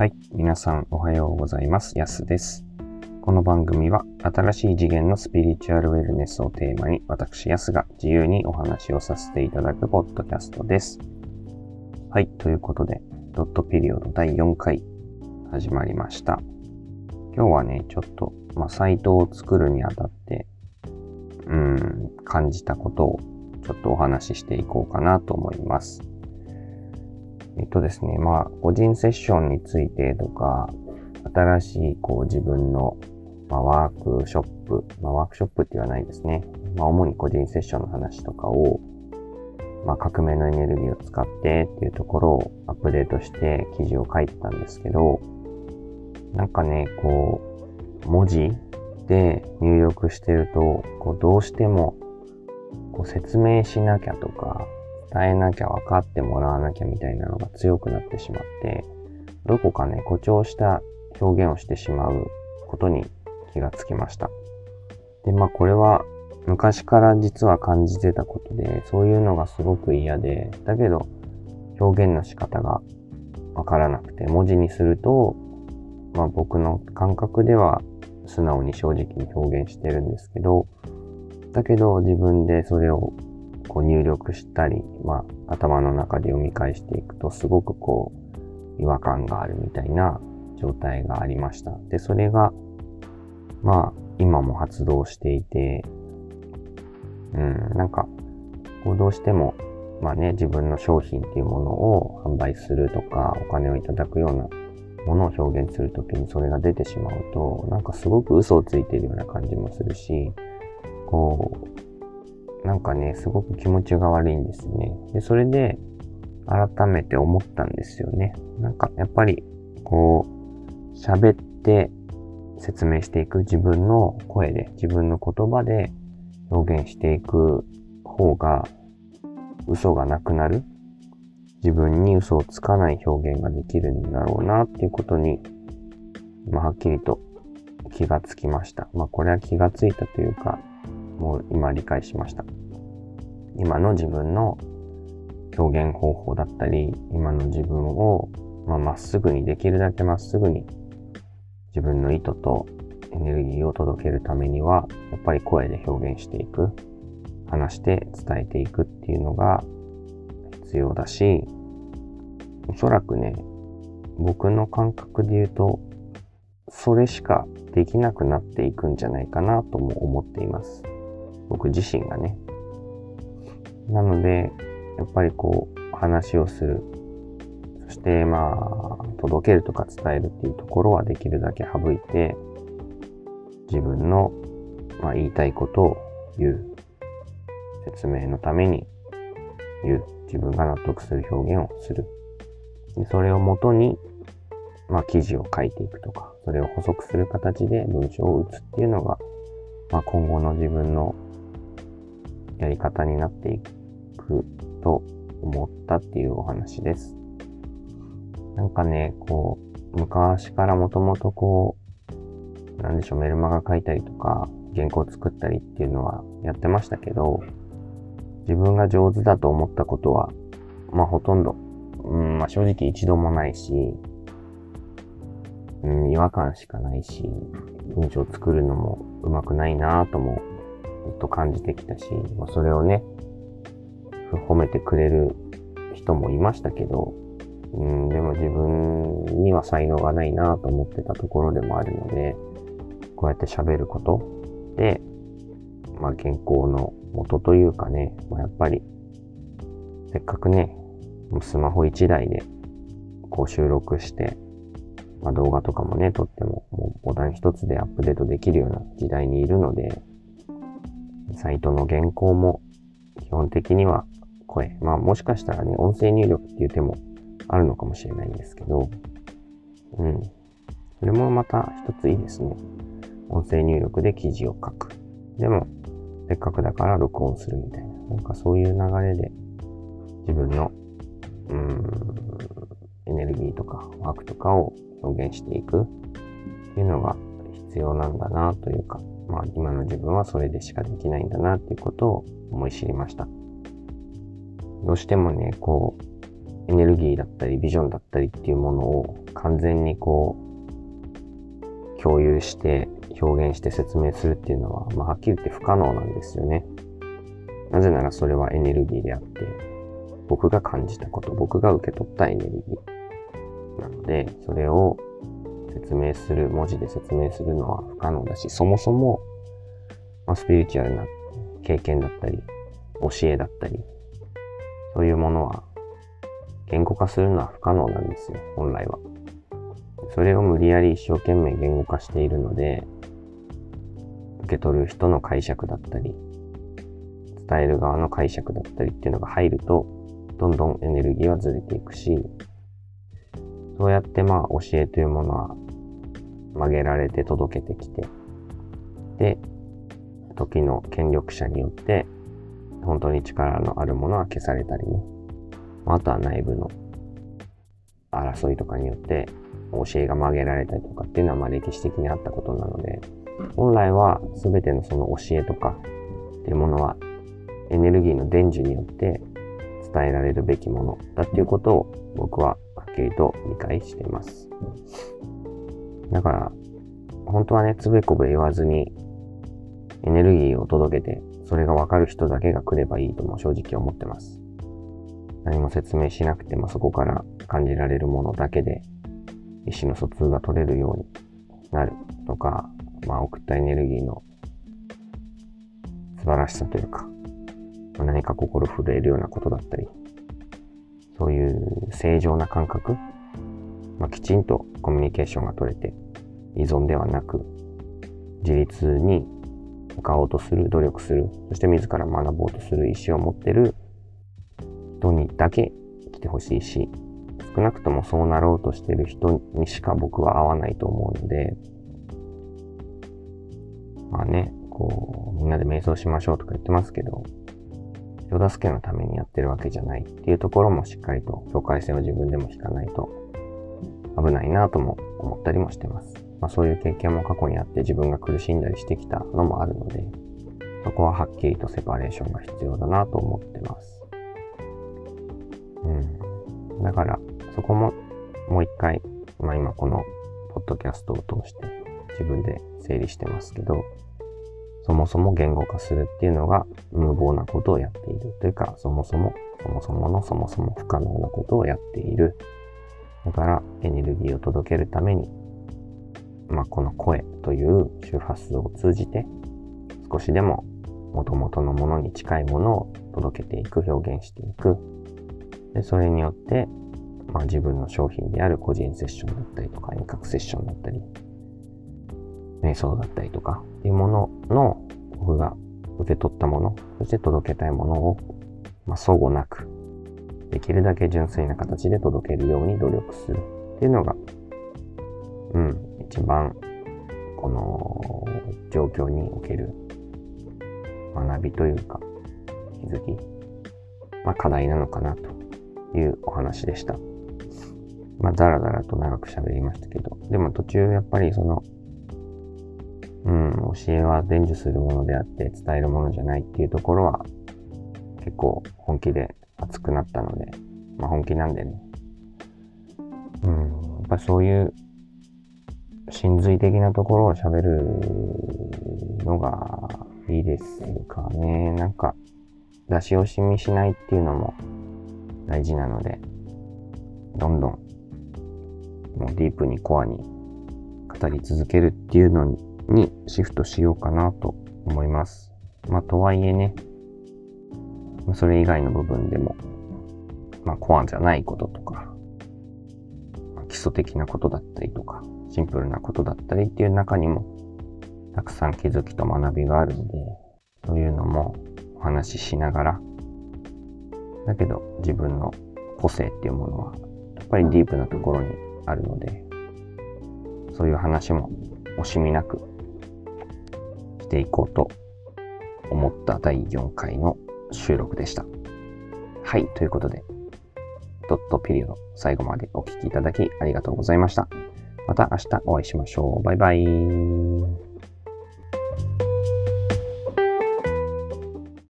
はい。皆さんおはようございます。やすです。この番組は新しい次元のスピリチュアルウェルネスをテーマに私やすが自由にお話をさせていただくポッドキャストです。はい。ということで、ドットピリオド第4回始まりました。今日はね、ちょっと、まあ、サイトを作るにあたって、うん、感じたことをちょっとお話ししていこうかなと思います。えっとですね、まあ、個人セッションについてとか、新しいこう自分の、まあ、ワークショップ、まあ、ワークショップって言わないですね。まあ、主に個人セッションの話とかを、まあ、革命のエネルギーを使ってっていうところをアップデートして記事を書いてたんですけど、なんかね、こう、文字で入力してると、こうどうしてもこう説明しなきゃとか、伝えなきゃ分かってもらわなきゃみたいなのが強くなってしまって、どこかね、誇張した表現をしてしまうことに気がつきました。で、まあこれは昔から実は感じてたことで、そういうのがすごく嫌で、だけど表現の仕方がわからなくて、文字にすると、まあ僕の感覚では素直に正直に表現してるんですけど、だけど自分でそれをこう入力したり、まあ頭の中で読み返していくとすごくこう違和感があるみたいな状態がありました。で、それがまあ今も発動していて、うん、なんかこうどうしてもまあね、自分の商品っていうものを販売するとか、お金をいただくようなものを表現するときにそれが出てしまうと、なんかすごく嘘をついているような感じもするし、こう、なんかね、すごく気持ちが悪いんですね。で、それで改めて思ったんですよね。なんかやっぱり、こう、喋って説明していく自分の声で、自分の言葉で表現していく方が、嘘がなくなる自分に嘘をつかない表現ができるんだろうなっていうことに、まあ、はっきりと気がつきました。まあ、これは気がついたというか、もう今理解しました。今の自分の表現方法だったり、今の自分をまあ、っすぐにできるだけまっすぐに自分の意図とエネルギーを届けるためには、やっぱり声で表現していく、話して伝えていくっていうのが必要だし、おそらくね、僕の感覚で言うと、それしかできなくなっていくんじゃないかなとも思っています。僕自身がね。なので、やっぱりこう、話をする。そして、まあ、届けるとか伝えるっていうところはできるだけ省いて、自分の、まあ、言いたいことを言う。説明のために言う。自分が納得する表現をする。でそれをもとに、まあ、記事を書いていくとか、それを補足する形で文章を打つっていうのが、まあ、今後の自分のやり方になっていくと思ったっていうお話です。なんかね、こう、昔からもともとこう、なんでしょう、メルマガ書いたりとか、原稿作ったりっていうのはやってましたけど、自分が上手だと思ったことは、まあほとんど、うん、まあ正直一度もないし、うん、違和感しかないし、文章作るのも上手くないなぁとも、ずっと感じてきたし、まあ、それをね、褒めてくれる人もいましたけど、うん、でも自分には才能がないなぁと思ってたところでもあるので、こうやって喋ることで、まあ原稿の元というかね、まあ、やっぱり、せっかくね、スマホ1台でこう収録して、まあ、動画とかもね、撮っても、もうボタン一つでアップデートできるような時代にいるので、サイトの原稿も基本的には声。まあもしかしたらね、音声入力っていう手もあるのかもしれないんですけど、うん。それもまた一ついいですね。音声入力で記事を書く。でも、せっかくだから録音するみたいな。なんかそういう流れで自分の、うん、エネルギーとかワークとかを表現していくっていうのが必要なんだなというか、まあ今の自分はそれでしかできないんだなっていうことを思い知りました。どうしてもね、こう、エネルギーだったりビジョンだったりっていうものを完全にこう共有して表現して説明するっていうのは、まあ、はっきり言って不可能なんですよね。なぜならそれはエネルギーであって、僕が感じたこと、僕が受け取ったエネルギーなので、それを説明する、文字で説明するのは不可能だし、そもそも、まあ、スピリチュアルな経験だったり、教えだったり、そういうものは言語化するのは不可能なんですよ、本来は。それを無理やり一生懸命言語化しているので、受け取る人の解釈だったり、伝える側の解釈だったりっていうのが入ると、どんどんエネルギーはずれていくし、そうやってまあ教えというものは曲げられて届けてきて、で、時の権力者によって本当に力のあるものは消されたりね。あとは内部の争いとかによって教えが曲げられたりとかっていうのはまあ歴史的にあったことなので、本来は全てのその教えとかっていうものはエネルギーの伝授によって伝えられるべきものだっていうことを僕ははっきりと理解しています。だから、本当はね、つべこべ言わずにエネルギーを届けて、それがわかる人だけが来ればいいとも正直思ってます。何も説明しなくてもそこから感じられるものだけで意思の疎通が取れるようになるとか、まあ、送ったエネルギーの素晴らしさというか、何か心震えるようなことだったり、そういう正常な感覚、まあ、きちんとコミュニケーションが取れて、依存ではなく、自立に向かおうとする、努力する、そして自ら学ぼうとする意思を持ってる人にだけ来てほしいし、少なくともそうなろうとしてる人にしか僕は合わないと思うので、まあね、こう、みんなで瞑想しましょうとか言ってますけど、人助けのためにやってるわけじゃないっていうところもしっかりと境界線を自分でも引かないと危ないなとも思ったりもしてます。まあそういう経験も過去にあって自分が苦しんだりしてきたのもあるので、そこははっきりとセパレーションが必要だなと思ってます。うん。だから、そこももう一回、まあ今このポッドキャストを通して自分で整理してますけど、そもそも言語化するっていうのが無謀なことをやっているというか、そもそも、そもそものそもそも不可能なことをやっている。だからエネルギーを届けるために、まあ、この声という周波数を通じて少しでも元々のものに近いものを届けていく、表現していく。で、それによって、まあ、自分の商品である個人セッションだったりとか、遠隔セッションだったり、瞑想だったりとかっていうものの僕が受け取ったもの、そして届けたいものを、まあ、相互なく、できるだけ純粋な形で届けるように努力するっていうのが、うん、一番、この状況における学びというか、気づき、まあ課題なのかなというお話でした。まあ、だらだらと長く喋りましたけど、でも途中やっぱりその、うん、教えは伝授するものであって伝えるものじゃないっていうところは結構本気で熱くなったので、まあ本気なんでね。うん、やっぱそういう真髄的なところを喋るのがいいですかね。なんか、出し惜しみしないっていうのも大事なので、どんどん、もうディープにコアに語り続けるっていうのにシフトしようかなと思います。まあ、とはいえね、それ以外の部分でも、まあ、コアじゃないこととか、基礎的なことだったりとか、シンプルなことだったりっていう中にも、たくさん気づきと学びがあるので、そういうのもお話ししながら、だけど自分の個性っていうものは、やっぱりディープなところにあるので、そういう話も惜しみなくしていこうと思った第4回の収録でした。はい、ということで、ドットピリオド最後までお聴きいただきありがとうございました。また明日お会いしましょう。バイバイ。